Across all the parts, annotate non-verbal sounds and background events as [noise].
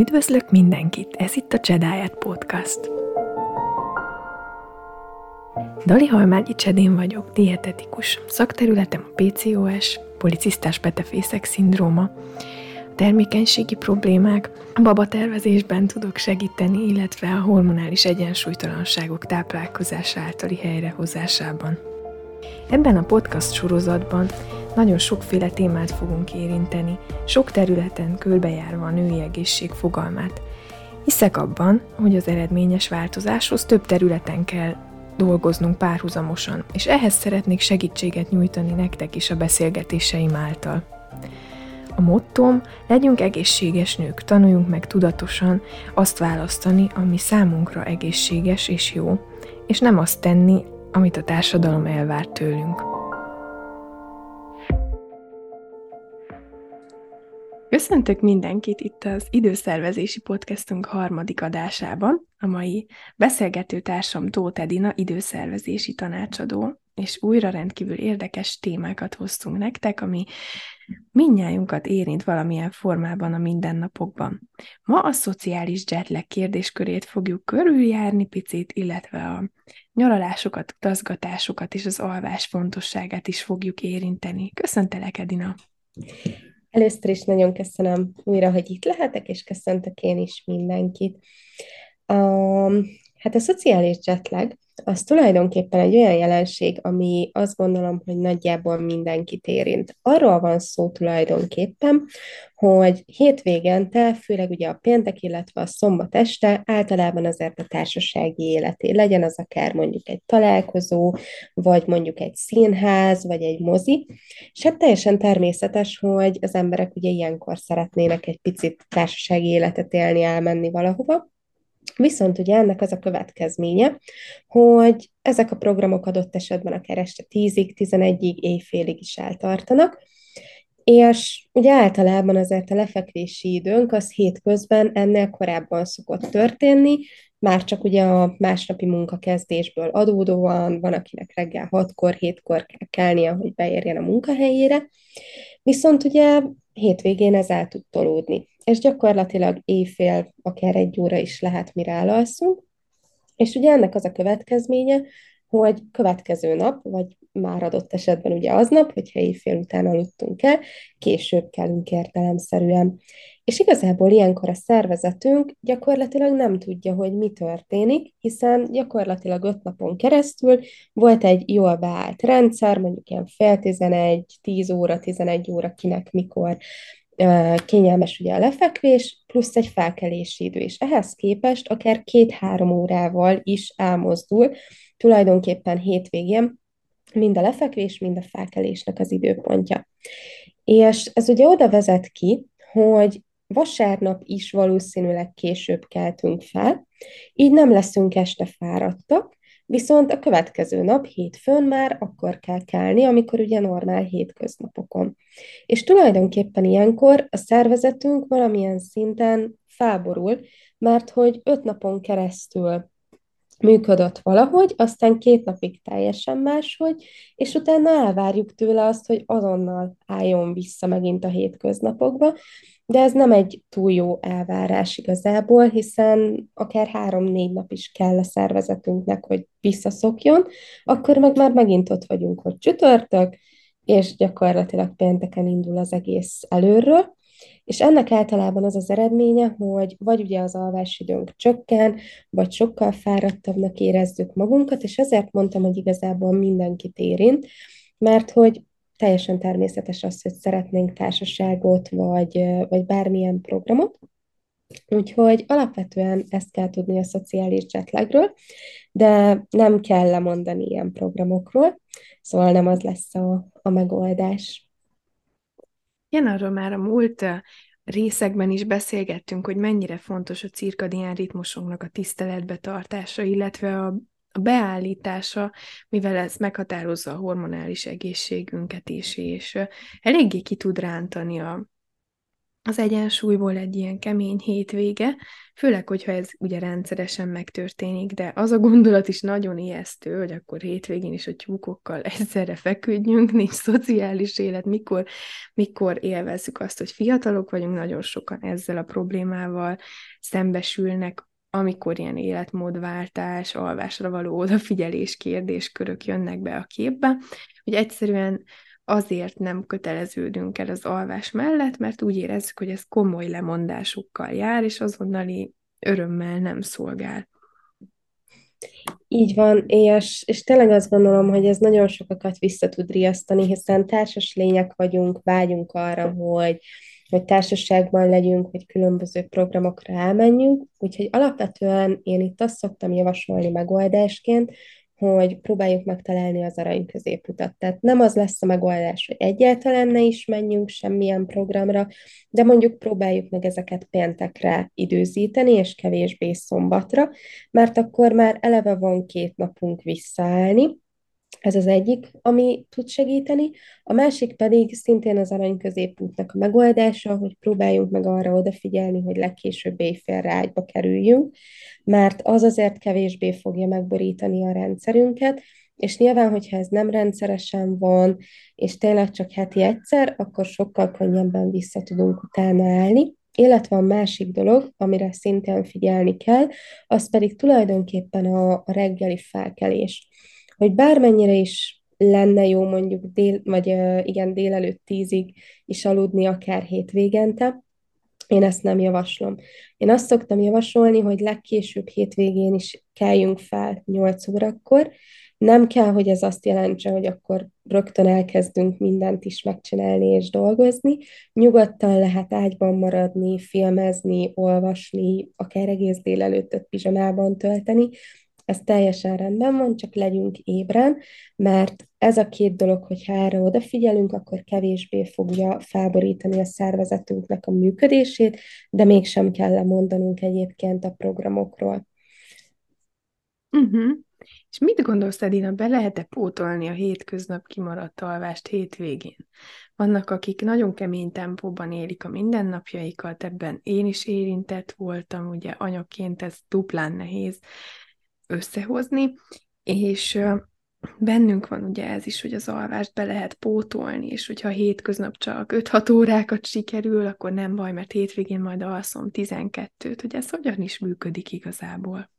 Üdvözlök mindenkit, ez itt a Csedáját Podcast. Dali Halmágyi Csedén vagyok, dietetikus. Szakterületem a PCOS, policisztás petefészek szindróma, termékenységi problémák, a babatervezésben tudok segíteni, illetve a hormonális egyensúlytalanságok táplálkozása általi helyrehozásában. Ebben a podcast sorozatban nagyon sokféle témát fogunk érinteni, sok területen körbejárva a női egészség fogalmát. Hiszek abban, hogy az eredményes változáshoz több területen kell dolgoznunk párhuzamosan, és ehhez szeretnék segítséget nyújtani nektek is a beszélgetéseim által. A mottom, legyünk egészséges nők, tanuljunk meg tudatosan azt választani, ami számunkra egészséges és jó, és nem azt tenni, amit a társadalom elvár tőlünk. Köszöntök mindenkit itt az időszervezési podcastunk harmadik adásában. A mai beszélgető társam Tóth Edina, időszervezési tanácsadó, és újra rendkívül érdekes témákat hoztunk nektek, ami mindnyájunkat érint valamilyen formában a mindennapokban. Ma a szociális jetlag kérdéskörét fogjuk körüljárni picit, illetve a nyaralásokat, utazgatásokat és az alvás fontosságát is fogjuk érinteni. Köszöntelek, Edina! Először is nagyon köszönöm újra, hogy itt lehetek, és köszöntök én is mindenkit. Um, hát a szociális jetlag az tulajdonképpen egy olyan jelenség, ami azt gondolom, hogy nagyjából mindenkit érint. Arról van szó tulajdonképpen, hogy hétvégente, főleg ugye a péntek, illetve a szombat este általában azért a társasági életé legyen az akár mondjuk egy találkozó, vagy mondjuk egy színház, vagy egy mozi, és hát teljesen természetes, hogy az emberek ugye ilyenkor szeretnének egy picit társasági életet élni, elmenni valahova, Viszont ugye ennek az a következménye, hogy ezek a programok adott esetben akár este 10-ig, 11-ig, éjfélig is eltartanak, és ugye általában azért a lefekvési időnk az hétközben ennél korábban szokott történni, már csak ugye a másnapi munkakezdésből adódóan, van akinek reggel 6-kor, 7-kor kell kelnie, hogy beérjen a munkahelyére, viszont ugye hétvégén ez el tud tolódni és gyakorlatilag éjfél, akár egy óra is lehet, mire elalszunk. És ugye ennek az a következménye, hogy következő nap, vagy már adott esetben ugye aznap, hogyha éjfél után aludtunk el, később kellünk értelemszerűen. És igazából ilyenkor a szervezetünk gyakorlatilag nem tudja, hogy mi történik, hiszen gyakorlatilag öt napon keresztül volt egy jól beállt rendszer, mondjuk ilyen fél tizenegy, tíz óra, tizenegy óra, kinek mikor kényelmes ugye a lefekvés, plusz egy felkelési idő, és ehhez képest akár két-három órával is elmozdul, tulajdonképpen hétvégén mind a lefekvés, mind a felkelésnek az időpontja. És ez ugye oda vezet ki, hogy vasárnap is valószínűleg később keltünk fel, így nem leszünk este fáradtak, Viszont a következő nap, hétfőn már akkor kell kelni, amikor ugye normál hétköznapokon. És tulajdonképpen ilyenkor a szervezetünk valamilyen szinten felborul, mert hogy öt napon keresztül működött valahogy, aztán két napig teljesen máshogy, és utána elvárjuk tőle azt, hogy azonnal álljon vissza megint a hétköznapokba, de ez nem egy túl jó elvárás igazából, hiszen akár három-négy nap is kell a szervezetünknek, hogy visszaszokjon, akkor meg már megint ott vagyunk, hogy csütörtök, és gyakorlatilag pénteken indul az egész előről, és ennek általában az az eredménye, hogy vagy ugye az alvásidőnk csökken, vagy sokkal fáradtabbnak érezzük magunkat, és ezért mondtam, hogy igazából mindenkit érint, mert hogy teljesen természetes az, hogy szeretnénk társaságot, vagy, vagy bármilyen programot. Úgyhogy alapvetően ezt kell tudni a szociális jetlagről, de nem kell lemondani ilyen programokról, szóval nem az lesz a, a megoldás. Igen, arról már a múlt részekben is beszélgettünk, hogy mennyire fontos a cirkadián ritmusunknak a tiszteletbe tartása, illetve a a beállítása, mivel ez meghatározza a hormonális egészségünket is, és eléggé ki tud rántani a, az egyensúlyból egy ilyen kemény hétvége, főleg, hogyha ez ugye rendszeresen megtörténik, de az a gondolat is nagyon ijesztő, hogy akkor hétvégén is a tyúkokkal egyszerre feküdjünk, nincs szociális élet, mikor, mikor élvezzük azt, hogy fiatalok vagyunk, nagyon sokan ezzel a problémával szembesülnek, amikor ilyen életmódváltás, alvásra való odafigyelés kérdéskörök jönnek be a képbe, hogy egyszerűen azért nem köteleződünk el az alvás mellett, mert úgy érezzük, hogy ez komoly lemondásukkal jár, és azonnali örömmel nem szolgál. Így van, és, és tényleg azt gondolom, hogy ez nagyon sokakat vissza tud riasztani, hiszen társas lények vagyunk, vágyunk arra, hogy, hogy társaságban legyünk, hogy különböző programokra elmenjünk, úgyhogy alapvetően én itt azt szoktam javasolni megoldásként, hogy próbáljuk megtalálni az arany középutat. Tehát nem az lesz a megoldás, hogy egyáltalán ne is menjünk semmilyen programra, de mondjuk próbáljuk meg ezeket péntekre időzíteni, és kevésbé szombatra, mert akkor már eleve van két napunk visszaállni, ez az egyik, ami tud segíteni. A másik pedig szintén az arany középútnak a megoldása, hogy próbáljunk meg arra odafigyelni, hogy legkésőbb éjfélre ágyba kerüljünk, mert az azért kevésbé fogja megborítani a rendszerünket, és nyilván, hogyha ez nem rendszeresen van, és tényleg csak heti egyszer, akkor sokkal könnyebben vissza tudunk utána állni. Illetve a másik dolog, amire szintén figyelni kell, az pedig tulajdonképpen a, a reggeli felkelés hogy bármennyire is lenne jó mondjuk dél, vagy igen, délelőtt tízig is aludni akár hétvégente, én ezt nem javaslom. Én azt szoktam javasolni, hogy legkésőbb hétvégén is keljünk fel 8 órakor. Nem kell, hogy ez azt jelentse, hogy akkor rögtön elkezdünk mindent is megcsinálni és dolgozni. Nyugodtan lehet ágyban maradni, filmezni, olvasni, akár egész délelőttöt pizsamában tölteni, ez teljesen rendben van, csak legyünk ébren, mert ez a két dolog, hogyha erre odafigyelünk, akkor kevésbé fogja felborítani a szervezetünknek a működését, de mégsem kell lemondanunk egyébként a programokról. Uh-huh. És mit gondolsz, Edina, be lehet-e pótolni a hétköznap kimaradt alvást hétvégén? Vannak, akik nagyon kemény tempóban élik a mindennapjaikat, ebben én is érintett voltam, ugye anyaként ez duplán nehéz, összehozni, és bennünk van ugye ez is, hogy az alvást be lehet pótolni, és hogyha hétköznap csak 5-6 órákat sikerül, akkor nem baj, mert hétvégén majd alszom 12-t, hogy ez hogyan is működik igazából.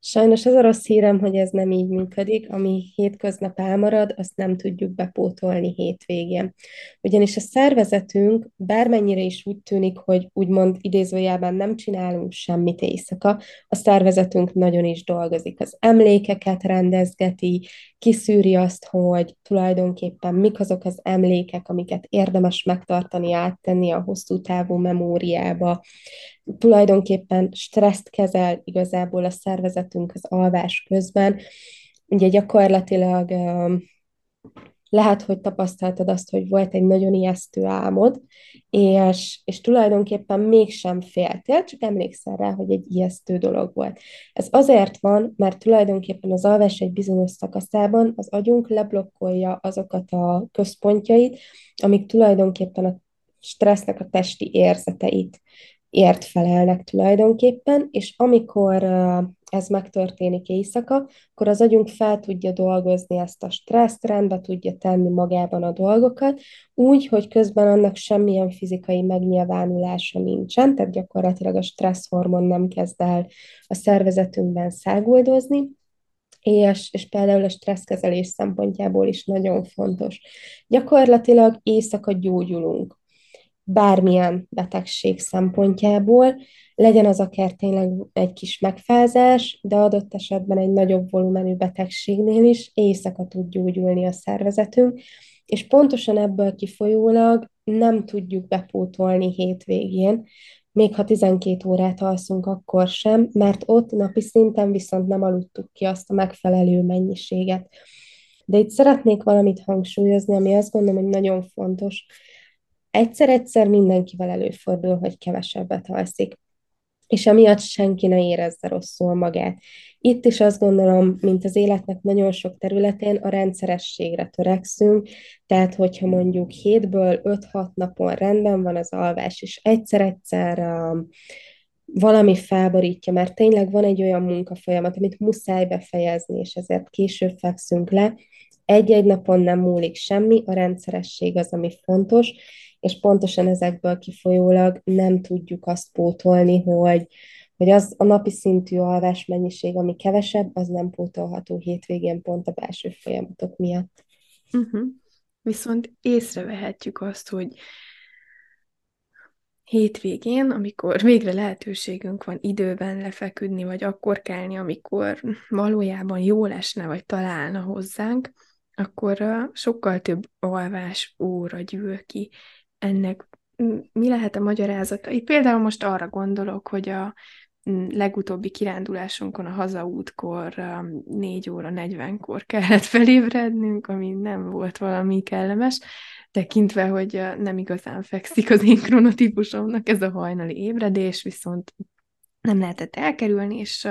Sajnos az a rossz hírem, hogy ez nem így működik, ami hétköznap elmarad, azt nem tudjuk bepótolni hétvégén. Ugyanis a szervezetünk bármennyire is úgy tűnik, hogy úgymond idézőjelben nem csinálunk semmit éjszaka, a szervezetünk nagyon is dolgozik. Az emlékeket rendezgeti, kiszűri azt, hogy tulajdonképpen mik azok az emlékek, amiket érdemes megtartani, áttenni a hosszú távú memóriába, tulajdonképpen stresszt kezel igazából a szervezetünk az alvás közben. Ugye gyakorlatilag lehet, hogy tapasztaltad azt, hogy volt egy nagyon ijesztő álmod, és, és tulajdonképpen mégsem féltél, csak emlékszel rá, hogy egy ijesztő dolog volt. Ez azért van, mert tulajdonképpen az alvás egy bizonyos szakaszában az agyunk leblokkolja azokat a központjait, amik tulajdonképpen a stressznek a testi érzeteit ért felelnek tulajdonképpen, és amikor ez megtörténik éjszaka, akkor az agyunk fel tudja dolgozni ezt a stresszt, rendbe tudja tenni magában a dolgokat, úgy, hogy közben annak semmilyen fizikai megnyilvánulása nincsen, tehát gyakorlatilag a stresszhormon nem kezd el a szervezetünkben száguldozni, és, és például a stresszkezelés szempontjából is nagyon fontos. Gyakorlatilag éjszaka gyógyulunk bármilyen betegség szempontjából, legyen az akár tényleg egy kis megfázás, de adott esetben egy nagyobb volumenű betegségnél is éjszaka tud gyógyulni a szervezetünk, és pontosan ebből kifolyólag nem tudjuk bepótolni hétvégén, még ha 12 órát alszunk, akkor sem, mert ott napi szinten viszont nem aludtuk ki azt a megfelelő mennyiséget. De itt szeretnék valamit hangsúlyozni, ami azt gondolom, hogy nagyon fontos, egyszer-egyszer mindenkivel előfordul, hogy kevesebbet alszik. és emiatt senki ne érezze rosszul magát. Itt is azt gondolom, mint az életnek nagyon sok területén, a rendszerességre törekszünk, tehát hogyha mondjuk hétből 5-6 napon rendben van az alvás, és egyszer-egyszer um, valami felborítja, mert tényleg van egy olyan munkafolyamat, amit muszáj befejezni, és ezért később fekszünk le. Egy-egy napon nem múlik semmi, a rendszeresség az, ami fontos, és pontosan ezekből kifolyólag nem tudjuk azt pótolni, hogy, hogy az a napi szintű alvás mennyiség, ami kevesebb, az nem pótolható hétvégén pont a belső folyamatok miatt. Uh-huh. Viszont észrevehetjük azt, hogy hétvégén, amikor végre lehetőségünk van időben lefeküdni, vagy akkor kelni, amikor valójában jól esne, vagy találna hozzánk, akkor sokkal több alvás óra gyűl ki. Ennek mi lehet a magyarázata? Itt például most arra gondolok, hogy a legutóbbi kirándulásunkon a hazaútkor 4 óra 40-kor kellett felébrednünk, ami nem volt valami kellemes, tekintve, hogy nem igazán fekszik az én kronotípusomnak ez a hajnali ébredés, viszont nem lehetett elkerülni, és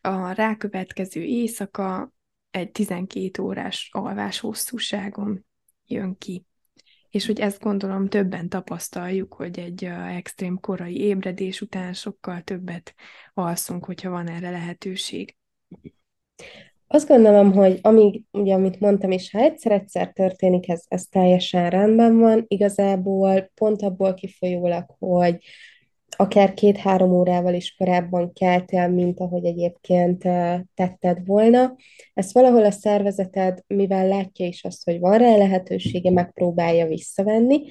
a rákövetkező éjszaka egy 12 órás alvás hosszúságon jön ki. És hogy ezt gondolom többen tapasztaljuk, hogy egy extrém korai ébredés után sokkal többet alszunk, hogyha van erre lehetőség. Azt gondolom, hogy amíg, ugye, amit mondtam is, ha egyszer-egyszer történik, ez, ez teljesen rendben van. Igazából pont abból kifolyólag, hogy akár két-három órával is korábban keltél, mint ahogy egyébként tetted volna. Ezt valahol a szervezeted, mivel látja is azt, hogy van rá lehetősége, megpróbálja visszavenni,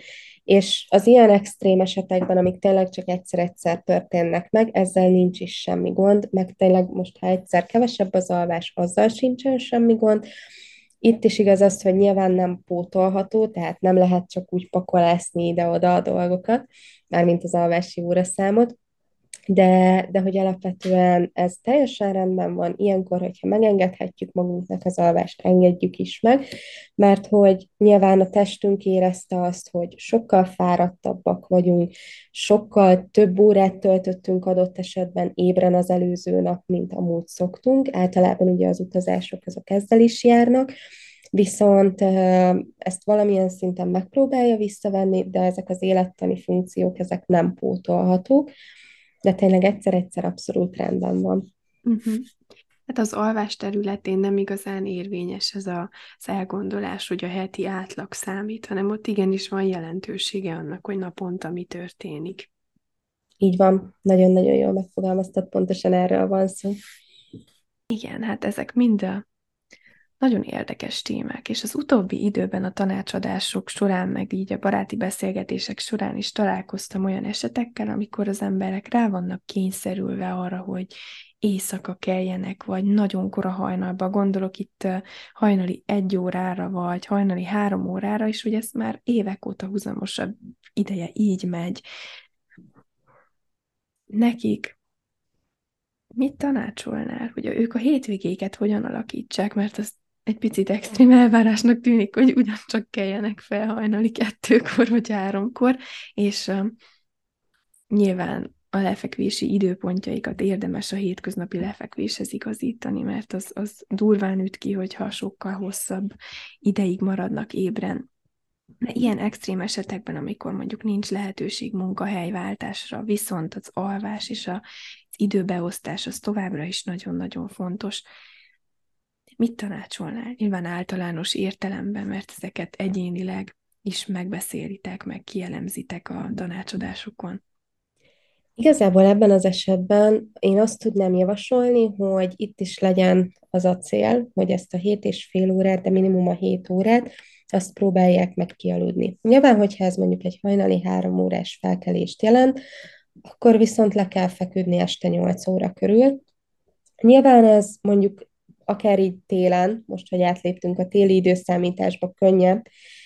és az ilyen extrém esetekben, amik tényleg csak egyszer-egyszer történnek meg, ezzel nincs is semmi gond, meg tényleg most, ha egyszer kevesebb az alvás, azzal sincsen semmi gond. Itt is igaz az, hogy nyilván nem pótolható, tehát nem lehet csak úgy pakolászni ide-oda a dolgokat, mármint az alvási óraszámot, de, de hogy alapvetően ez teljesen rendben van, ilyenkor, hogyha megengedhetjük magunknak az alvást, engedjük is meg, mert hogy nyilván a testünk érezte azt, hogy sokkal fáradtabbak vagyunk, sokkal több órát töltöttünk adott esetben ébren az előző nap, mint amúgy szoktunk. Általában ugye az utazások azok ezzel is járnak, viszont ezt valamilyen szinten megpróbálja visszavenni, de ezek az élettani funkciók, ezek nem pótolhatók, de tényleg egyszer-egyszer abszolút rendben van. Uh-huh. Hát az alvás területén nem igazán érvényes ez a, az elgondolás, hogy a heti átlag számít, hanem ott igenis van jelentősége annak, hogy naponta mi történik. Így van, nagyon-nagyon jól megfogalmaztad, pontosan erről van szó. Igen, hát ezek mind a nagyon érdekes témák, és az utóbbi időben a tanácsadások során, meg így a baráti beszélgetések során is találkoztam olyan esetekkel, amikor az emberek rá vannak kényszerülve arra, hogy éjszaka keljenek, vagy nagyon kora hajnalba, gondolok itt hajnali egy órára, vagy hajnali három órára, és hogy ez már évek óta húzamosabb ideje így megy. Nekik mit tanácsolnál, hogy ők a hétvégéket hogyan alakítsák, mert az egy picit extrém elvárásnak tűnik, hogy ugyancsak keljenek fel hajnali kettőkor vagy háromkor, és uh, nyilván a lefekvési időpontjaikat érdemes a hétköznapi lefekvéshez igazítani, mert az, az durván üt ki, hogyha sokkal hosszabb ideig maradnak ébren. De ilyen extrém esetekben, amikor mondjuk nincs lehetőség munkahelyváltásra, viszont az alvás és az időbeosztás az továbbra is nagyon-nagyon fontos, Mit tanácsolnál? Nyilván általános értelemben, mert ezeket egyénileg is megbeszélitek, meg kielemzitek a tanácsadásokon. Igazából ebben az esetben én azt tudnám javasolni, hogy itt is legyen az a cél, hogy ezt a hét és fél órát, de minimum a hét órát, azt próbálják meg kialudni. Nyilván, hogyha ez mondjuk egy hajnali három órás felkelést jelent, akkor viszont le kell feküdni este 8 óra körül. Nyilván ez mondjuk akár így télen, most, hogy átléptünk a téli időszámításba, könnyebb,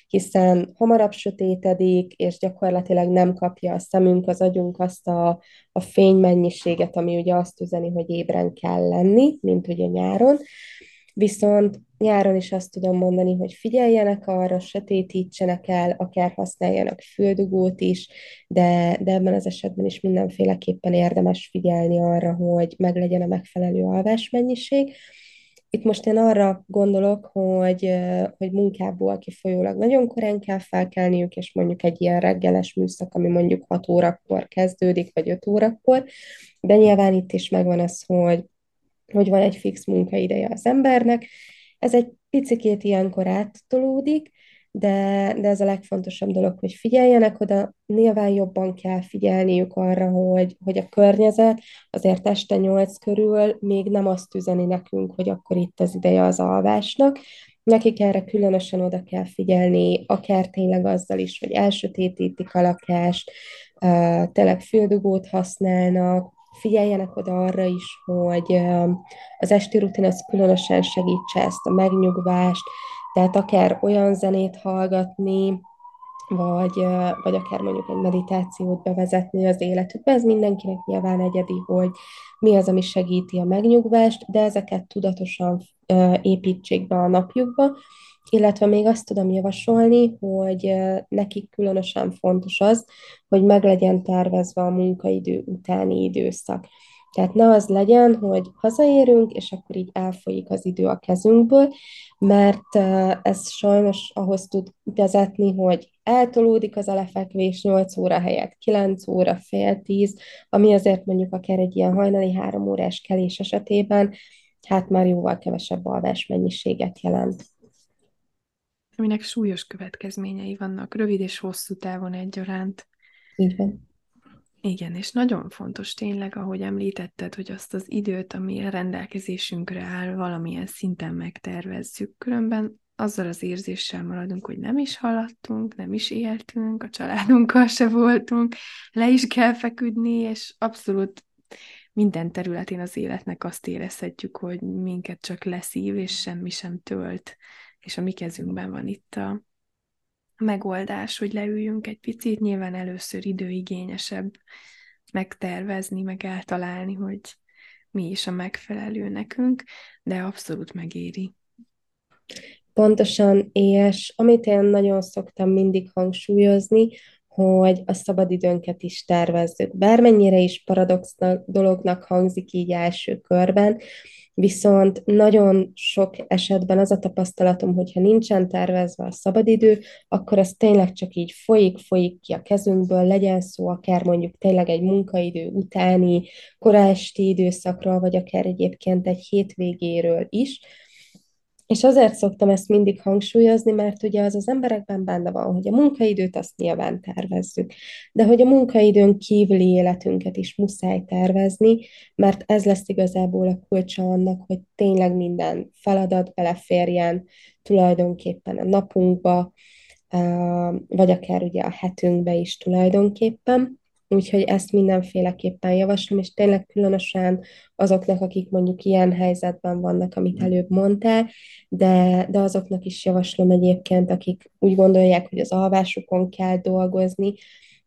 hiszen hamarabb sötétedik, és gyakorlatilag nem kapja a szemünk, az agyunk azt a, a fénymennyiséget, ami ugye azt üzeni, hogy ébren kell lenni, mint ugye nyáron. Viszont nyáron is azt tudom mondani, hogy figyeljenek arra, sötétítsenek el, akár használjanak füldugót is, de, de ebben az esetben is mindenféleképpen érdemes figyelni arra, hogy meglegyen a megfelelő alvásmennyiség. Itt most én arra gondolok, hogy, hogy munkából kifolyólag nagyon korán kell felkelniük, és mondjuk egy ilyen reggeles műszak, ami mondjuk 6 órakor kezdődik, vagy 5 órakor, de nyilván itt is megvan az, hogy hogy van egy fix munkaideje az embernek. Ez egy picikét ilyenkor áttolódik, de, de ez a legfontosabb dolog, hogy figyeljenek oda, nyilván jobban kell figyelniük arra, hogy, hogy a környezet azért este nyolc körül még nem azt üzeni nekünk, hogy akkor itt az ideje az alvásnak, Nekik erre különösen oda kell figyelni, akár tényleg azzal is, hogy elsötétítik a lakást, tényleg füldugót használnak, figyeljenek oda arra is, hogy az esti rutin az különösen segítse ezt a megnyugvást, tehát akár olyan zenét hallgatni, vagy, vagy akár mondjuk egy meditációt bevezetni az életükbe. Ez mindenkinek nyilván egyedi, hogy mi az, ami segíti a megnyugvást, de ezeket tudatosan építsék be a napjukba, illetve még azt tudom javasolni, hogy nekik különösen fontos az, hogy meg legyen tervezve a munkaidő utáni időszak. Tehát ne az legyen, hogy hazaérünk, és akkor így elfolyik az idő a kezünkből, mert ez sajnos ahhoz tud vezetni, hogy eltolódik az a lefekvés 8 óra helyett 9 óra, fél 10, ami azért mondjuk akár egy ilyen hajnali három órás kelés esetében, hát már jóval kevesebb alvás mennyiséget jelent aminek súlyos következményei vannak, rövid és hosszú távon egyaránt. Így van. Igen, és nagyon fontos tényleg, ahogy említetted, hogy azt az időt, ami a rendelkezésünkre áll, valamilyen szinten megtervezzük. Különben azzal az érzéssel maradunk, hogy nem is haladtunk, nem is éltünk, a családunkkal se voltunk, le is kell feküdni, és abszolút minden területén az életnek azt érezhetjük, hogy minket csak leszív, és semmi sem tölt és a mi kezünkben van itt a megoldás, hogy leüljünk egy picit, nyilván először időigényesebb megtervezni, meg eltalálni, hogy mi is a megfelelő nekünk, de abszolút megéri. Pontosan, és amit én nagyon szoktam mindig hangsúlyozni, hogy a szabadidőnket is tervezzük. Bármennyire is paradox dolognak hangzik így első körben, Viszont nagyon sok esetben az a tapasztalatom, hogyha nincsen tervezve a szabadidő, akkor ez tényleg csak így folyik, folyik ki a kezünkből, legyen szó akár mondjuk tényleg egy munkaidő utáni, korásti időszakról, vagy akár egyébként egy hétvégéről is, és azért szoktam ezt mindig hangsúlyozni, mert ugye az az emberekben benne van, hogy a munkaidőt azt nyilván tervezzük, de hogy a munkaidőn kívüli életünket is muszáj tervezni, mert ez lesz igazából a kulcsa annak, hogy tényleg minden feladat beleférjen tulajdonképpen a napunkba, vagy akár ugye a hetünkbe is tulajdonképpen. Úgyhogy ezt mindenféleképpen javaslom, és tényleg különösen azoknak, akik mondjuk ilyen helyzetben vannak, amit előbb mondtál, de, de azoknak is javaslom egyébként, akik úgy gondolják, hogy az alvásukon kell dolgozni,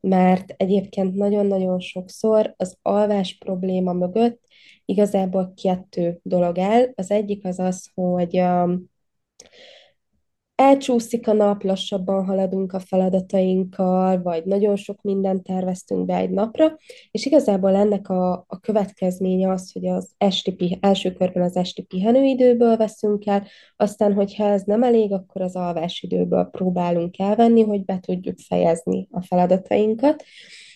mert egyébként nagyon-nagyon sokszor az alvás probléma mögött igazából kettő dolog áll. Az egyik az az, hogy um, elcsúszik a nap, lassabban haladunk a feladatainkkal, vagy nagyon sok mindent terveztünk be egy napra, és igazából ennek a, a következménye az, hogy az esti, első körben az esti pihenőidőből veszünk el, aztán, hogyha ez nem elég, akkor az alvásidőből próbálunk elvenni, hogy be tudjuk fejezni a feladatainkat.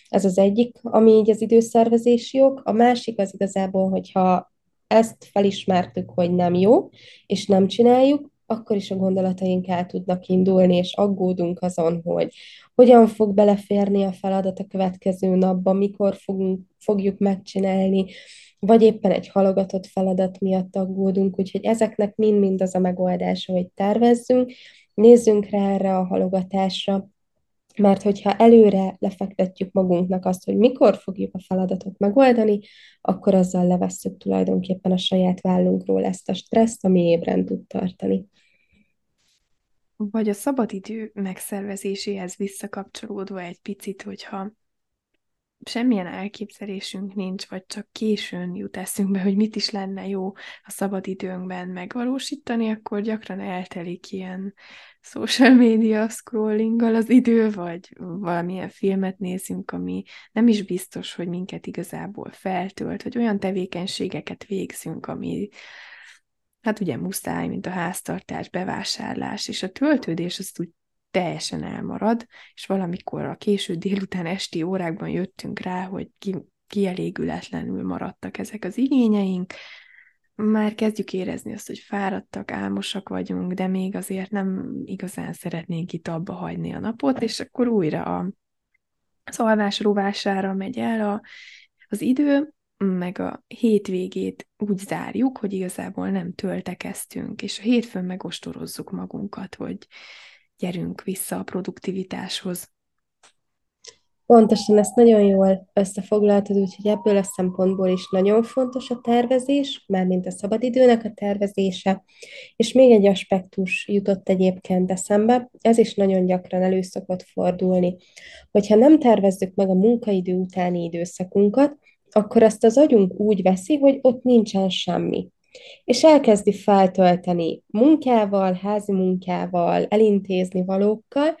Ez az egyik, ami így az időszervezési jog. A másik az igazából, hogyha ezt felismertük, hogy nem jó, és nem csináljuk, akkor is a gondolataink el tudnak indulni, és aggódunk azon, hogy hogyan fog beleférni a feladat a következő napban, mikor fogunk, fogjuk megcsinálni, vagy éppen egy halogatott feladat miatt aggódunk, úgyhogy ezeknek mind-mind az a megoldása, hogy tervezzünk, nézzünk rá erre a halogatásra, mert hogyha előre lefektetjük magunknak azt, hogy mikor fogjuk a feladatot megoldani, akkor azzal levesszük tulajdonképpen a saját vállunkról ezt a stresszt, ami ébren tud tartani. Vagy a szabadidő megszervezéséhez visszakapcsolódva egy picit, hogyha semmilyen elképzelésünk nincs, vagy csak későn jut eszünkbe, hogy mit is lenne jó a szabad időnkben megvalósítani, akkor gyakran eltelik ilyen social media scrollinggal az idő, vagy valamilyen filmet nézünk, ami nem is biztos, hogy minket igazából feltölt, vagy olyan tevékenységeket végzünk, ami hát ugye muszáj, mint a háztartás, bevásárlás, és a töltődés azt úgy teljesen elmarad, és valamikor a késő délután esti órákban jöttünk rá, hogy ki, kielégületlenül maradtak ezek az igényeink, már kezdjük érezni azt, hogy fáradtak, álmosak vagyunk, de még azért nem igazán szeretnénk itt abba hagyni a napot, és akkor újra a, az alvás rovására megy el a, az idő, meg a hétvégét úgy zárjuk, hogy igazából nem töltekeztünk, és a hétfőn megostorozzuk magunkat, hogy gyerünk vissza a produktivitáshoz. Pontosan ezt nagyon jól összefoglaltad, úgyhogy ebből a szempontból is nagyon fontos a tervezés, mármint a szabadidőnek a tervezése. És még egy aspektus jutott egyébként eszembe, ez is nagyon gyakran elő szokott fordulni, hogyha nem tervezzük meg a munkaidő utáni időszakunkat, akkor azt az agyunk úgy veszi, hogy ott nincsen semmi. És elkezdi feltölteni munkával, házi munkával, elintézni valókkal,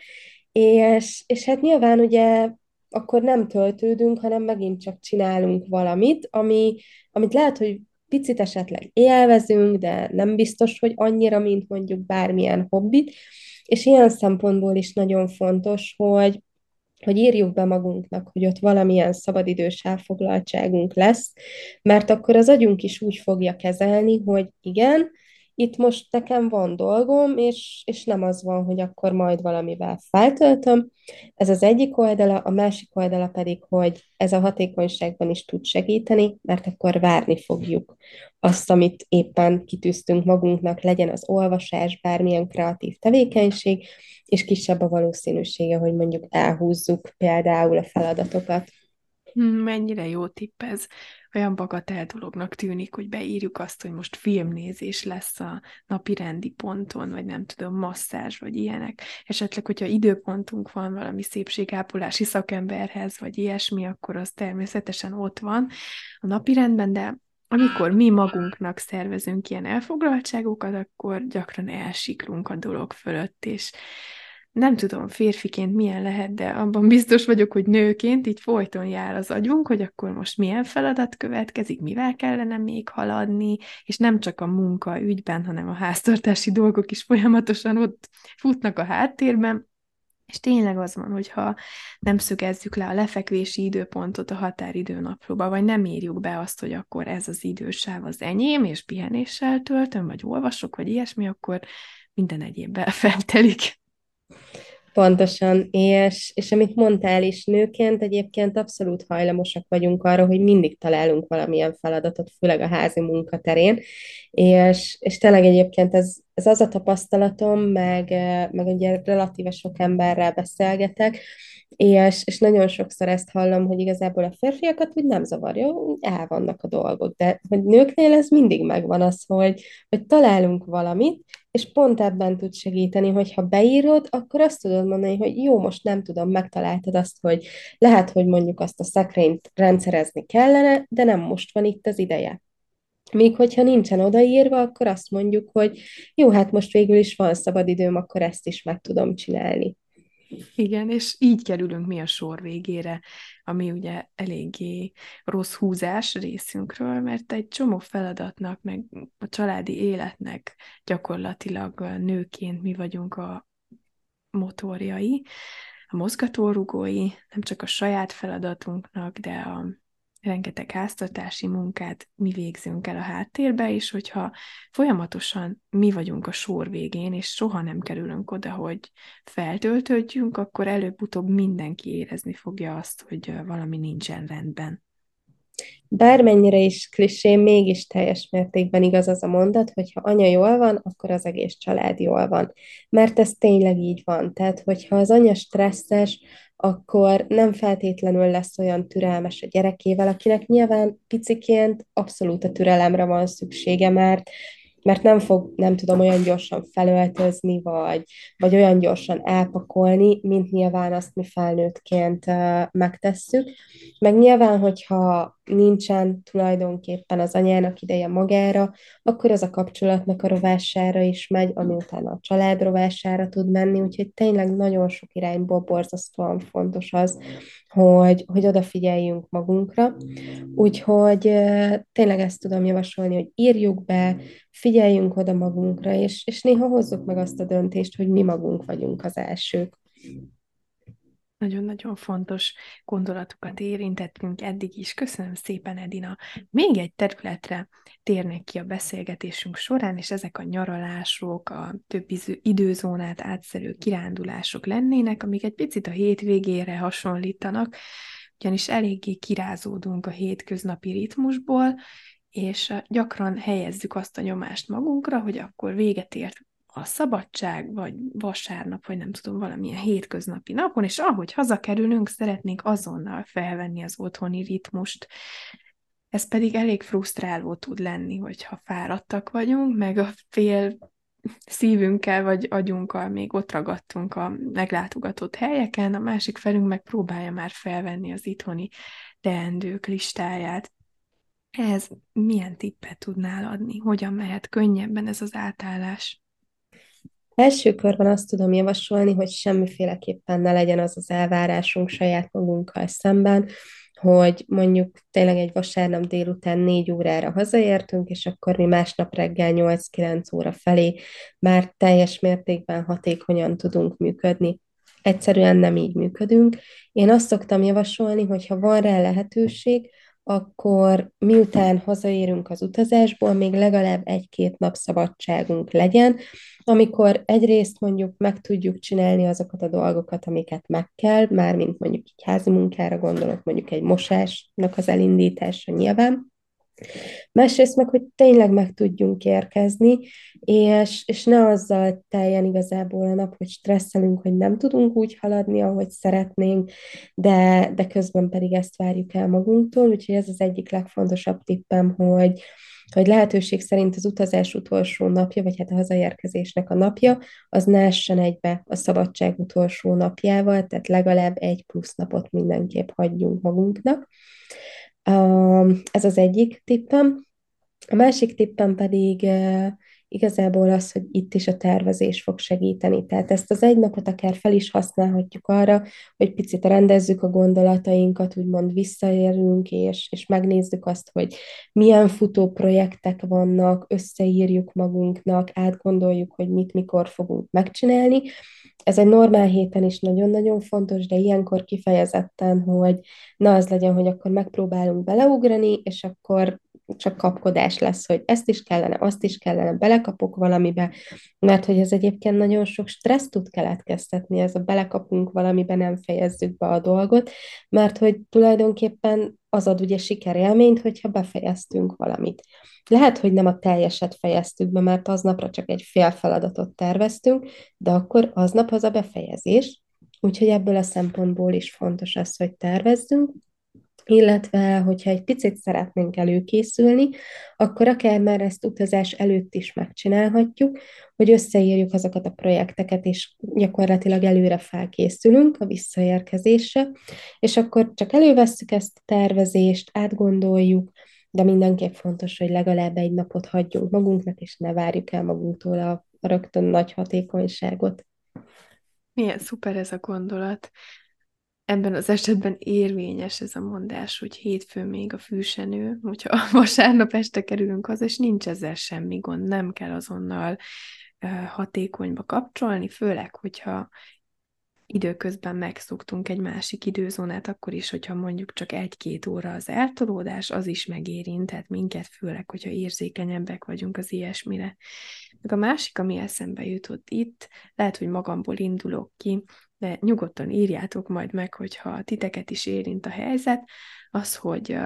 és, és hát nyilván ugye akkor nem töltődünk, hanem megint csak csinálunk valamit, ami, amit lehet, hogy picit esetleg élvezünk, de nem biztos, hogy annyira, mint mondjuk bármilyen hobbit, és ilyen szempontból is nagyon fontos, hogy hogy írjuk be magunknak, hogy ott valamilyen szabadidős elfoglaltságunk lesz, mert akkor az agyunk is úgy fogja kezelni, hogy igen, itt most nekem van dolgom, és, és nem az van, hogy akkor majd valamivel feltöltöm. Ez az egyik oldala, a másik oldala pedig, hogy ez a hatékonyságban is tud segíteni, mert akkor várni fogjuk azt, amit éppen kitűztünk magunknak, legyen az olvasás, bármilyen kreatív tevékenység, és kisebb a valószínűsége, hogy mondjuk elhúzzuk például a feladatokat. Hmm, mennyire jó tipp ez. Olyan bagatel dolognak tűnik, hogy beírjuk azt, hogy most filmnézés lesz a napi rendi ponton, vagy nem tudom, masszázs, vagy ilyenek. Esetleg, hogyha időpontunk van valami szépségápolási szakemberhez, vagy ilyesmi, akkor az természetesen ott van a napi rendben, de amikor mi magunknak szervezünk ilyen elfoglaltságokat, akkor gyakran elsiklunk a dolog fölött, és nem tudom férfiként milyen lehet, de abban biztos vagyok, hogy nőként így folyton jár az agyunk, hogy akkor most milyen feladat következik, mivel kellene még haladni, és nem csak a munka ügyben, hanem a háztartási dolgok is folyamatosan ott futnak a háttérben, és tényleg az van, hogyha nem szögezzük le a lefekvési időpontot a határidő naplóba, vagy nem írjuk be azt, hogy akkor ez az idősáv az enyém, és pihenéssel töltöm, vagy olvasok, vagy ilyesmi, akkor minden egyébben [laughs] feltelik. Pontosan, és, és amit mondtál is, nőként egyébként abszolút hajlamosak vagyunk arra, hogy mindig találunk valamilyen feladatot, főleg a házi munkaterén, és, és tényleg egyébként ez, ez az a tapasztalatom, meg, meg ugye relatíve sok emberrel beszélgetek, és, és nagyon sokszor ezt hallom, hogy igazából a férfiakat úgy nem zavarja, el vannak a dolgok, de hogy nőknél ez mindig megvan az, hogy, hogy találunk valamit, és pont ebben tud segíteni, hogy ha beírod, akkor azt tudod mondani, hogy jó, most nem tudom, megtaláltad azt, hogy lehet, hogy mondjuk azt a szekrényt rendszerezni kellene, de nem most van itt az ideje. Még hogyha nincsen odaírva, akkor azt mondjuk, hogy jó, hát most végül is van szabadidőm, akkor ezt is meg tudom csinálni. Igen, és így kerülünk mi a sor végére, ami ugye eléggé rossz húzás részünkről, mert egy csomó feladatnak, meg a családi életnek gyakorlatilag nőként mi vagyunk a motorjai, a mozgatórugói, nem csak a saját feladatunknak, de a rengeteg háztartási munkát mi végzünk el a háttérbe, és hogyha folyamatosan mi vagyunk a sor végén, és soha nem kerülünk oda, hogy feltöltődjünk, akkor előbb-utóbb mindenki érezni fogja azt, hogy valami nincsen rendben. Bármennyire is klisé, mégis teljes mértékben igaz az a mondat, hogy ha anya jól van, akkor az egész család jól van. Mert ez tényleg így van. Tehát, hogyha az anya stresszes, akkor nem feltétlenül lesz olyan türelmes a gyerekével, akinek nyilván piciként abszolút a türelemre van szüksége, mert mert nem fog, nem tudom, olyan gyorsan felöltözni, vagy, vagy olyan gyorsan elpakolni, mint nyilván azt mi felnőttként megtesszük. Meg nyilván, hogyha nincsen tulajdonképpen az anyának ideje magára, akkor az a kapcsolatnak a rovására is megy, ami utána a család rovására tud menni, úgyhogy tényleg nagyon sok irányból borzasztóan fontos az, hogy, hogy odafigyeljünk magunkra. Úgyhogy tényleg ezt tudom javasolni, hogy írjuk be, figyeljünk oda magunkra, és, és néha hozzuk meg azt a döntést, hogy mi magunk vagyunk az elsők. Nagyon-nagyon fontos gondolatokat érintettünk eddig is. Köszönöm szépen, Edina. Még egy területre térnek ki a beszélgetésünk során, és ezek a nyaralások, a több időzónát átszerű kirándulások lennének, amik egy picit a hétvégére hasonlítanak, ugyanis eléggé kirázódunk a hétköznapi ritmusból, és gyakran helyezzük azt a nyomást magunkra, hogy akkor véget ért a szabadság, vagy vasárnap, vagy nem tudom, valamilyen hétköznapi napon, és ahogy hazakerülünk, szeretnénk azonnal felvenni az otthoni ritmust. Ez pedig elég frusztráló tud lenni, hogyha fáradtak vagyunk, meg a fél szívünkkel vagy agyunkkal még ott ragadtunk a meglátogatott helyeken, a másik felünk meg próbálja már felvenni az itthoni teendők listáját. Ez milyen tippet tudnál adni? Hogyan mehet könnyebben ez az átállás? Első körben azt tudom javasolni, hogy semmiféleképpen ne legyen az az elvárásunk saját magunkkal szemben, hogy mondjuk tényleg egy vasárnap délután négy órára hazaértünk, és akkor mi másnap reggel 8-9 óra felé már teljes mértékben hatékonyan tudunk működni. Egyszerűen nem így működünk. Én azt szoktam javasolni, hogy ha van rá lehetőség, akkor miután hazaérünk az utazásból, még legalább egy-két nap szabadságunk legyen, amikor egyrészt mondjuk meg tudjuk csinálni azokat a dolgokat, amiket meg kell, mármint mondjuk egy házi munkára gondolok, mondjuk egy mosásnak az elindítása nyilván, Másrészt meg, hogy tényleg meg tudjunk érkezni, és, és ne azzal teljen igazából a nap, hogy stresszelünk, hogy nem tudunk úgy haladni, ahogy szeretnénk, de, de közben pedig ezt várjuk el magunktól, úgyhogy ez az egyik legfontosabb tippem, hogy, hogy lehetőség szerint az utazás utolsó napja, vagy hát a hazaérkezésnek a napja, az ne essen egybe a szabadság utolsó napjával, tehát legalább egy plusz napot mindenképp hagyjunk magunknak. Ez az egyik tippem. A másik tippem pedig igazából az, hogy itt is a tervezés fog segíteni. Tehát ezt az egy napot akár fel is használhatjuk arra, hogy picit rendezzük a gondolatainkat, úgymond visszaérünk, és, és megnézzük azt, hogy milyen futó projektek vannak, összeírjuk magunknak, átgondoljuk, hogy mit, mikor fogunk megcsinálni. Ez egy normál héten is nagyon-nagyon fontos, de ilyenkor kifejezetten, hogy na az legyen, hogy akkor megpróbálunk beleugrani, és akkor csak kapkodás lesz, hogy ezt is kellene, azt is kellene, belekapok valamibe, mert hogy ez egyébként nagyon sok stressz tud keletkeztetni, ez a belekapunk valamibe, nem fejezzük be a dolgot, mert hogy tulajdonképpen az ad ugye sikerélményt, hogyha befejeztünk valamit. Lehet, hogy nem a teljeset fejeztük be, mert aznapra csak egy fél feladatot terveztünk, de akkor aznap az a befejezés, úgyhogy ebből a szempontból is fontos az, hogy tervezzünk, illetve hogyha egy picit szeretnénk előkészülni, akkor akár már ezt utazás előtt is megcsinálhatjuk, hogy összeírjuk azokat a projekteket, és gyakorlatilag előre felkészülünk a visszaérkezésre, és akkor csak elővesszük ezt a tervezést, átgondoljuk, de mindenképp fontos, hogy legalább egy napot hagyjunk magunknak, és ne várjuk el magunktól a, rögtön nagy hatékonyságot. Milyen szuper ez a gondolat ebben az esetben érvényes ez a mondás, hogy hétfőn még a fűsenő, hogyha [laughs] vasárnap este kerülünk haza, és nincs ezzel semmi gond, nem kell azonnal hatékonyba kapcsolni, főleg, hogyha időközben megszoktunk egy másik időzónát, akkor is, hogyha mondjuk csak egy-két óra az eltolódás, az is megérinthet minket, főleg, hogyha érzékenyebbek vagyunk az ilyesmire. Meg a másik, ami eszembe jutott itt, lehet, hogy magamból indulok ki, de nyugodtan írjátok majd meg, hogyha titeket is érint a helyzet, az, hogy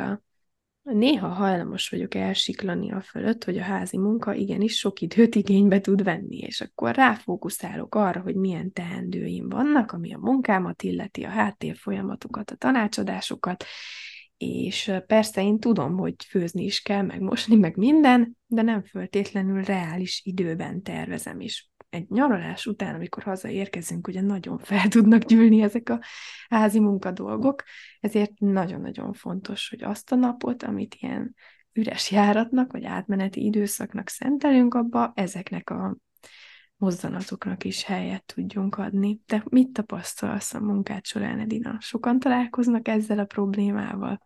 néha hajlamos vagyok elsiklani a fölött, hogy a házi munka igenis sok időt igénybe tud venni, és akkor ráfókuszálok arra, hogy milyen teendőim vannak, ami a munkámat illeti, a háttér folyamatokat, a tanácsadásokat, és persze én tudom, hogy főzni is kell, meg mosni, meg minden, de nem föltétlenül reális időben tervezem is. Egy nyaralás után, amikor hazaérkezünk, ugye nagyon fel tudnak gyűlni ezek a házi munkadolgok, ezért nagyon-nagyon fontos, hogy azt a napot, amit ilyen üres járatnak, vagy átmeneti időszaknak szentelünk, abba ezeknek a mozzanatoknak is helyet tudjunk adni. De mit tapasztalsz a munkád során, Edina? Sokan találkoznak ezzel a problémával?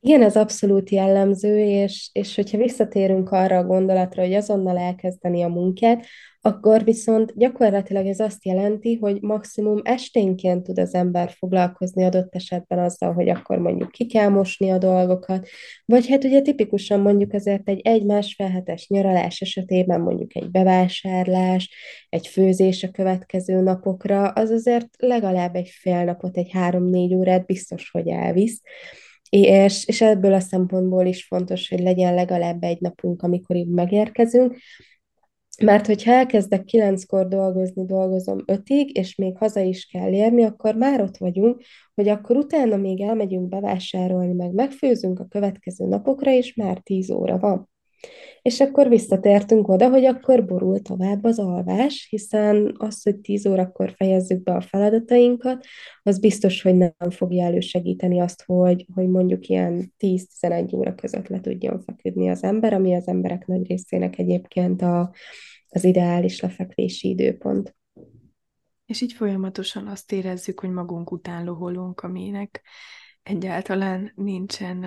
Igen, ez abszolút jellemző, és, és hogyha visszatérünk arra a gondolatra, hogy azonnal elkezdeni a munkát, akkor viszont gyakorlatilag ez azt jelenti, hogy maximum esténként tud az ember foglalkozni adott esetben azzal, hogy akkor mondjuk ki kell mosni a dolgokat, vagy hát ugye tipikusan mondjuk azért egy egy-másfél hetes nyaralás esetében mondjuk egy bevásárlás, egy főzés a következő napokra, az azért legalább egy fél napot, egy három-négy órát biztos, hogy elvisz. És, és ebből a szempontból is fontos, hogy legyen legalább egy napunk, amikor így megérkezünk, mert hogyha elkezdek kilenckor dolgozni, dolgozom ötig, és még haza is kell érni, akkor már ott vagyunk, hogy akkor utána még elmegyünk bevásárolni, meg megfőzünk a következő napokra, és már tíz óra van. És akkor visszatértünk oda, hogy akkor borul tovább az alvás, hiszen az, hogy 10 órakor fejezzük be a feladatainkat, az biztos, hogy nem fogja elősegíteni azt, hogy, hogy mondjuk ilyen 10-11 óra között le tudjon feküdni az ember, ami az emberek nagy részének egyébként a, az ideális lefekvési időpont. És így folyamatosan azt érezzük, hogy magunk után loholunk, aminek egyáltalán nincsen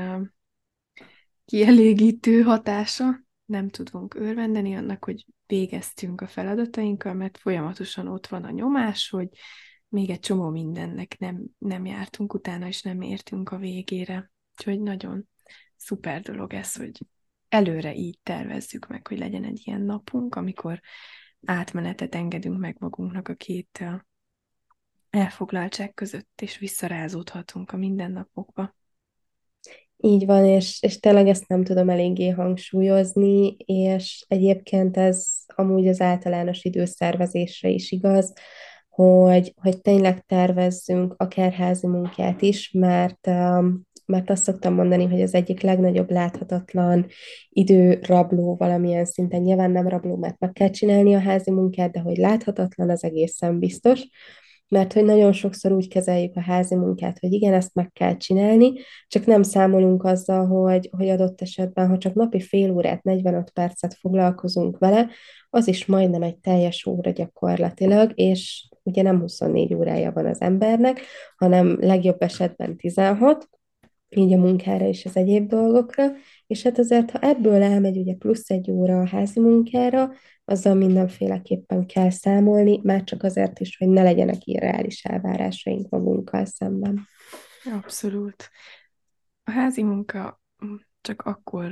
kielégítő hatása, nem tudunk örvendeni annak, hogy végeztünk a feladatainkkal, mert folyamatosan ott van a nyomás, hogy még egy csomó mindennek nem, nem jártunk utána, és nem értünk a végére. Úgyhogy nagyon szuper dolog ez, hogy előre így tervezzük meg, hogy legyen egy ilyen napunk, amikor átmenetet engedünk meg magunknak a két elfoglaltság között, és visszarázódhatunk a mindennapokba. Így van, és, és tényleg ezt nem tudom eléggé hangsúlyozni, és egyébként ez amúgy az általános időszervezésre is igaz, hogy, hogy tényleg tervezzünk akár házi munkát is, mert, um, mert azt szoktam mondani, hogy az egyik legnagyobb láthatatlan időrabló valamilyen szinten, nyilván nem rabló, mert meg kell csinálni a házi munkát, de hogy láthatatlan, az egészen biztos, mert hogy nagyon sokszor úgy kezeljük a házi munkát, hogy igen, ezt meg kell csinálni, csak nem számolunk azzal, hogy, hogy adott esetben, ha csak napi fél órát, 45 percet foglalkozunk vele, az is majdnem egy teljes óra gyakorlatilag, és ugye nem 24 órája van az embernek, hanem legjobb esetben 16, így a munkára és az egyéb dolgokra, és hát azért, ha ebből elmegy ugye plusz egy óra a házi munkára, azzal mindenféleképpen kell számolni, már csak azért is, hogy ne legyenek irreális elvárásaink magunkkal szemben. Abszolút. A házi munka csak akkor,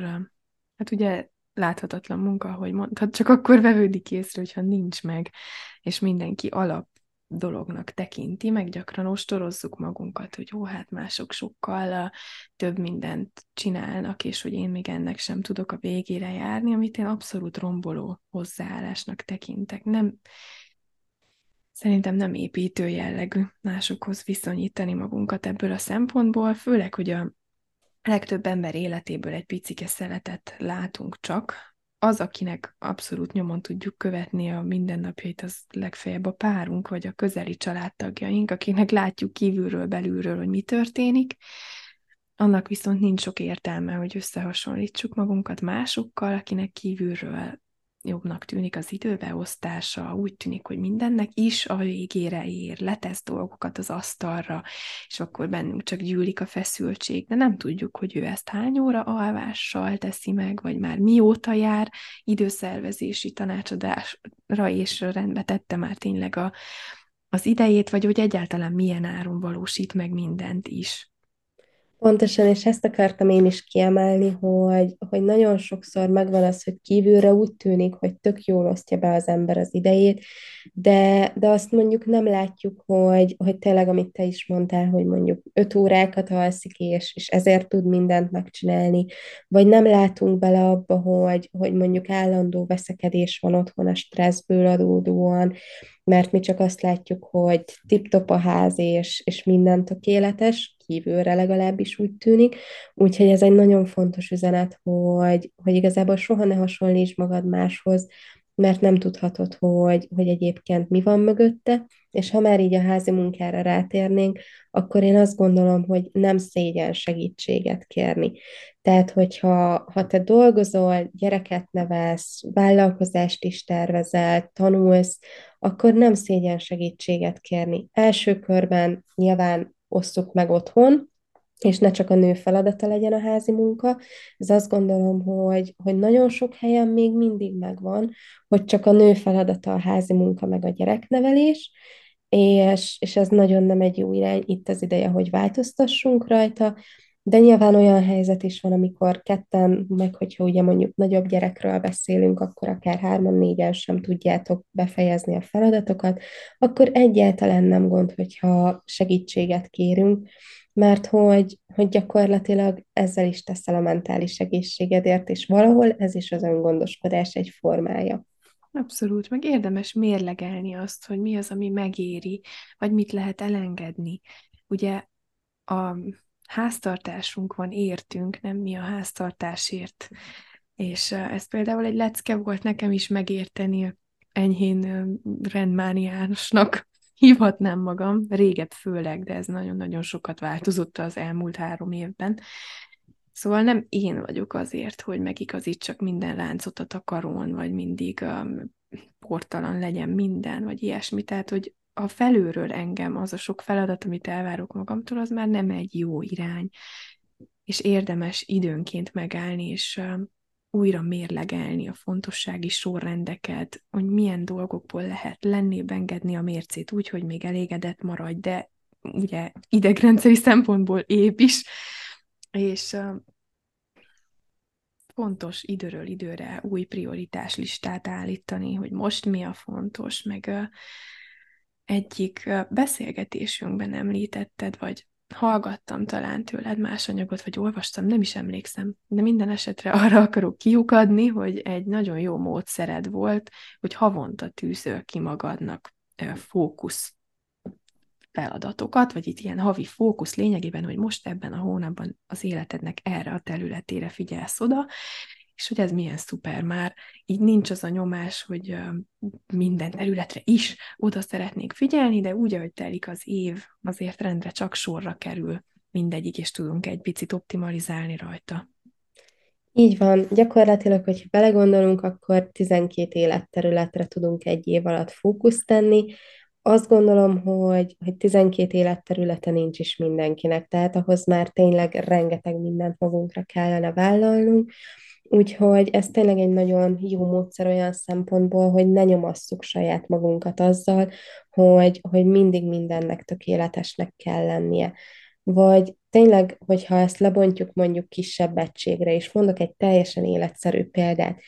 hát ugye láthatatlan munka, ahogy mondtad, csak akkor vevődik észre, hogyha nincs meg, és mindenki alap dolognak tekinti, meg gyakran ostorozzuk magunkat, hogy jó, hát mások sokkal több mindent csinálnak, és hogy én még ennek sem tudok a végére járni, amit én abszolút romboló hozzáállásnak tekintek. Nem, szerintem nem építő jellegű másokhoz viszonyítani magunkat ebből a szempontból, főleg, hogy a legtöbb ember életéből egy picike szeletet látunk csak, az, akinek abszolút nyomon tudjuk követni a mindennapjait, az legfeljebb a párunk, vagy a közeli családtagjaink, akinek látjuk kívülről, belülről, hogy mi történik, annak viszont nincs sok értelme, hogy összehasonlítsuk magunkat másokkal, akinek kívülről jobbnak tűnik az időbeosztása, úgy tűnik, hogy mindennek is a végére ér, letesz dolgokat az asztalra, és akkor bennünk csak gyűlik a feszültség, de nem tudjuk, hogy ő ezt hány óra alvással teszi meg, vagy már mióta jár időszervezési tanácsadásra, és rendbe tette már tényleg a, az idejét, vagy hogy egyáltalán milyen áron valósít meg mindent is. Pontosan, és ezt akartam én is kiemelni, hogy, hogy nagyon sokszor megvan az, hogy kívülre úgy tűnik, hogy tök jól osztja be az ember az idejét, de, de azt mondjuk nem látjuk, hogy, hogy tényleg, amit te is mondtál, hogy mondjuk öt órákat alszik, és, és ezért tud mindent megcsinálni, vagy nem látunk bele abba, hogy, hogy mondjuk állandó veszekedés van otthon a stresszből adódóan, mert mi csak azt látjuk, hogy tip-top a ház, és, és minden tökéletes, kívülre legalábbis úgy tűnik. Úgyhogy ez egy nagyon fontos üzenet, hogy, hogy igazából soha ne hasonlíts magad máshoz, mert nem tudhatod, hogy, hogy egyébként mi van mögötte, és ha már így a házi munkára rátérnénk, akkor én azt gondolom, hogy nem szégyen segítséget kérni. Tehát, hogyha ha te dolgozol, gyereket nevelsz, vállalkozást is tervezel, tanulsz, akkor nem szégyen segítséget kérni. Első körben nyilván osszuk meg otthon, és ne csak a nő feladata legyen a házi munka. Ez azt gondolom, hogy, hogy nagyon sok helyen még mindig megvan, hogy csak a nő feladata a házi munka meg a gyereknevelés, és, és ez nagyon nem egy jó irány, itt az ideje, hogy változtassunk rajta, de nyilván olyan helyzet is van, amikor ketten, meg hogyha ugye mondjuk nagyobb gyerekről beszélünk, akkor akár hárman, négyen sem tudjátok befejezni a feladatokat, akkor egyáltalán nem gond, hogyha segítséget kérünk, mert hogy, hogy gyakorlatilag ezzel is teszel a mentális egészségedért, és valahol ez is az öngondoskodás egy formája. Abszolút, meg érdemes mérlegelni azt, hogy mi az, ami megéri, vagy mit lehet elengedni. Ugye a háztartásunk van, értünk, nem mi a háztartásért. És ez például egy lecke volt nekem is megérteni, enyhén rendmániásnak [laughs] hívhatnám magam, régebb főleg, de ez nagyon-nagyon sokat változott az elmúlt három évben. Szóval nem én vagyok azért, hogy megigazítsak minden láncot a takarón, vagy mindig um, portalan legyen minden, vagy ilyesmi. Tehát, hogy a felőről engem az a sok feladat, amit elvárok magamtól, az már nem egy jó irány. És érdemes időnként megállni, és újra mérlegelni a fontossági sorrendeket, hogy milyen dolgokból lehet lenni, engedni a mércét úgy, hogy még elégedett maradj, de ugye idegrendszeri szempontból épp is, és fontos időről időre új prioritás listát állítani, hogy most mi a fontos, meg egyik beszélgetésünkben említetted, vagy hallgattam talán tőled más anyagot, vagy olvastam, nem is emlékszem, de minden esetre [laughs] arra akarok kiukadni, hogy egy nagyon jó módszered volt, hogy havonta tűzöl ki magadnak fókusz feladatokat, vagy itt ilyen havi fókusz lényegében, hogy most ebben a hónapban az életednek erre a területére figyelsz oda, és hogy ez milyen szuper már, így nincs az a nyomás, hogy minden területre is oda szeretnék figyelni, de úgy, ahogy telik az év, azért rendre csak sorra kerül mindegyik, és tudunk egy picit optimalizálni rajta. Így van, gyakorlatilag, hogyha belegondolunk, akkor 12 életterületre tudunk egy év alatt fókuszt tenni. Azt gondolom, hogy, hogy 12 életterülete nincs is mindenkinek, tehát ahhoz már tényleg rengeteg mindent magunkra kellene vállalnunk. Úgyhogy ez tényleg egy nagyon jó módszer olyan szempontból, hogy ne nyomasszuk saját magunkat azzal, hogy, hogy mindig mindennek tökéletesnek kell lennie. Vagy tényleg, hogyha ezt lebontjuk mondjuk kisebb egységre, és mondok egy teljesen életszerű példát,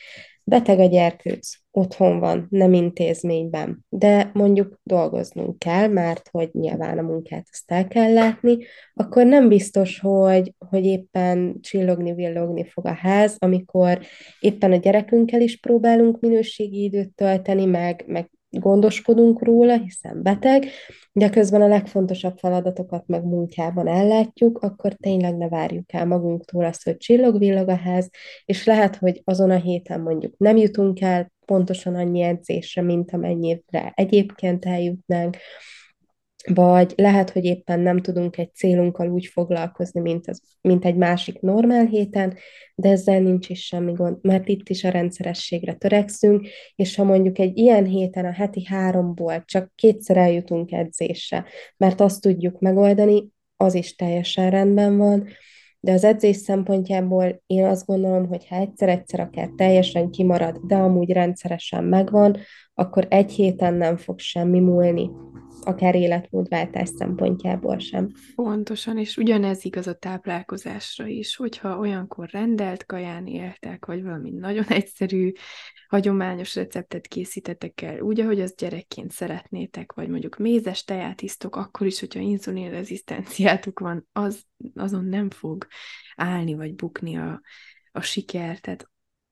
beteg a gyerkőc, otthon van, nem intézményben, de mondjuk dolgoznunk kell, mert hogy nyilván a munkát azt el kell látni, akkor nem biztos, hogy, hogy éppen csillogni, villogni fog a ház, amikor éppen a gyerekünkkel is próbálunk minőségi időt tölteni, meg, meg gondoskodunk róla, hiszen beteg, de közben a legfontosabb feladatokat meg munkában ellátjuk, akkor tényleg ne várjuk el magunktól azt, hogy csillog-villog a ház, és lehet, hogy azon a héten mondjuk nem jutunk el pontosan annyi edzésre, mint amennyire egyébként eljutnánk, vagy lehet, hogy éppen nem tudunk egy célunkkal úgy foglalkozni, mint, az, mint egy másik normál héten, de ezzel nincs is semmi gond, mert itt is a rendszerességre törekszünk, és ha mondjuk egy ilyen héten a heti háromból csak kétszer eljutunk edzésre, mert azt tudjuk megoldani, az is teljesen rendben van, de az edzés szempontjából én azt gondolom, hogy ha egyszer-egyszer akár teljesen kimarad, de amúgy rendszeresen megvan, akkor egy héten nem fog semmi múlni akár életmódváltás szempontjából sem. Pontosan, és ugyanez igaz a táplálkozásra is, hogyha olyankor rendelt kaján éltek, vagy valami nagyon egyszerű, hagyományos receptet készítetek el, úgy, ahogy azt gyerekként szeretnétek, vagy mondjuk mézes teját isztok, akkor is, hogyha inzulinrezisztenciátok van, az, azon nem fog állni, vagy bukni a, a siker. Tehát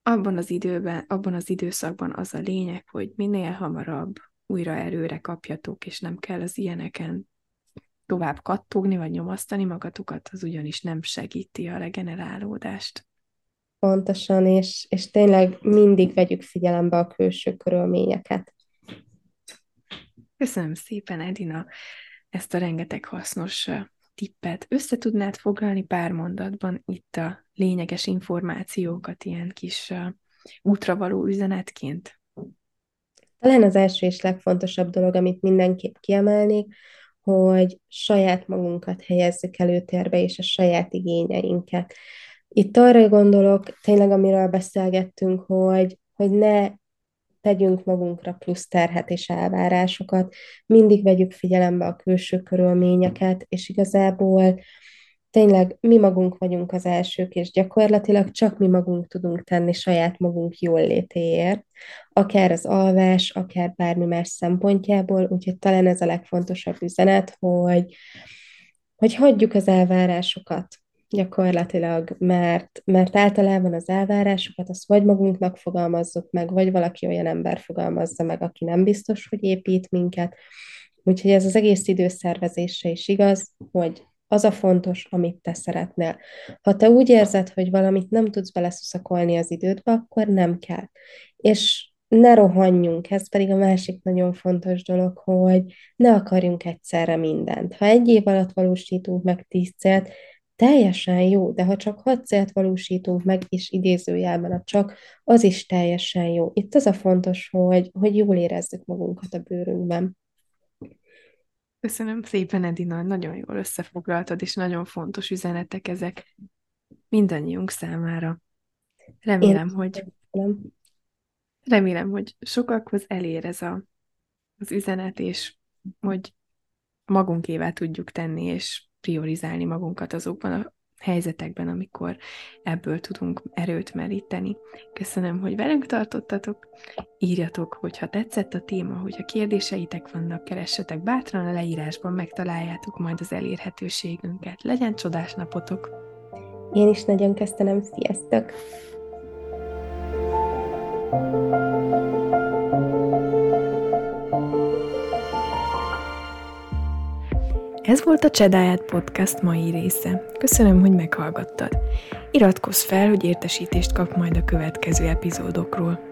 abban az időben, abban az időszakban az a lényeg, hogy minél hamarabb újra erőre kapjatok, és nem kell az ilyeneken tovább kattogni vagy nyomasztani magatokat, az ugyanis nem segíti a regenerálódást. Pontosan, és, és tényleg mindig vegyük figyelembe a külső körülményeket. Köszönöm szépen, Edina, ezt a rengeteg hasznos tippet. Össze tudnád foglalni pár mondatban itt a lényeges információkat ilyen kis útravaló üzenetként? Talán az első és legfontosabb dolog, amit mindenképp kiemelnék, hogy saját magunkat helyezzük előtérbe, és a saját igényeinket. Itt arra gondolok, tényleg amiről beszélgettünk, hogy, hogy ne tegyünk magunkra plusz terhet és elvárásokat, mindig vegyük figyelembe a külső körülményeket, és igazából tényleg mi magunk vagyunk az elsők, és gyakorlatilag csak mi magunk tudunk tenni saját magunk jól létéért, akár az alvás, akár bármi más szempontjából, úgyhogy talán ez a legfontosabb üzenet, hogy, hogy hagyjuk az elvárásokat, gyakorlatilag, mert, mert általában az elvárásokat azt vagy magunknak fogalmazzuk meg, vagy valaki olyan ember fogalmazza meg, aki nem biztos, hogy épít minket. Úgyhogy ez az egész időszervezésre is igaz, hogy az a fontos, amit te szeretnél. Ha te úgy érzed, hogy valamit nem tudsz beleszuszakolni az idődbe, akkor nem kell. És ne rohanjunk, ez pedig a másik nagyon fontos dolog, hogy ne akarjunk egyszerre mindent. Ha egy év alatt valósítunk meg tíz célt, teljesen jó, de ha csak hat célt valósítunk meg, és idézőjelben a csak, az is teljesen jó. Itt az a fontos, hogy, hogy jól érezzük magunkat a bőrünkben. Köszönöm szépen, Edina, nagyon jól összefoglaltad, és nagyon fontos üzenetek ezek mindannyiunk számára. Remélem, Én hogy köszönöm. remélem, hogy sokakhoz elér ez a, az üzenet, és hogy magunkével tudjuk tenni, és priorizálni magunkat azokban a helyzetekben, amikor ebből tudunk erőt meríteni. Köszönöm, hogy velünk tartottatok. Írjatok, hogyha tetszett a téma, hogyha kérdéseitek vannak, keressetek bátran a leírásban, megtaláljátok majd az elérhetőségünket. Legyen csodás napotok! Én is nagyon köszönöm, sziasztok! Ez volt a Csedáját Podcast mai része. Köszönöm, hogy meghallgattad. Iratkozz fel, hogy értesítést kap majd a következő epizódokról.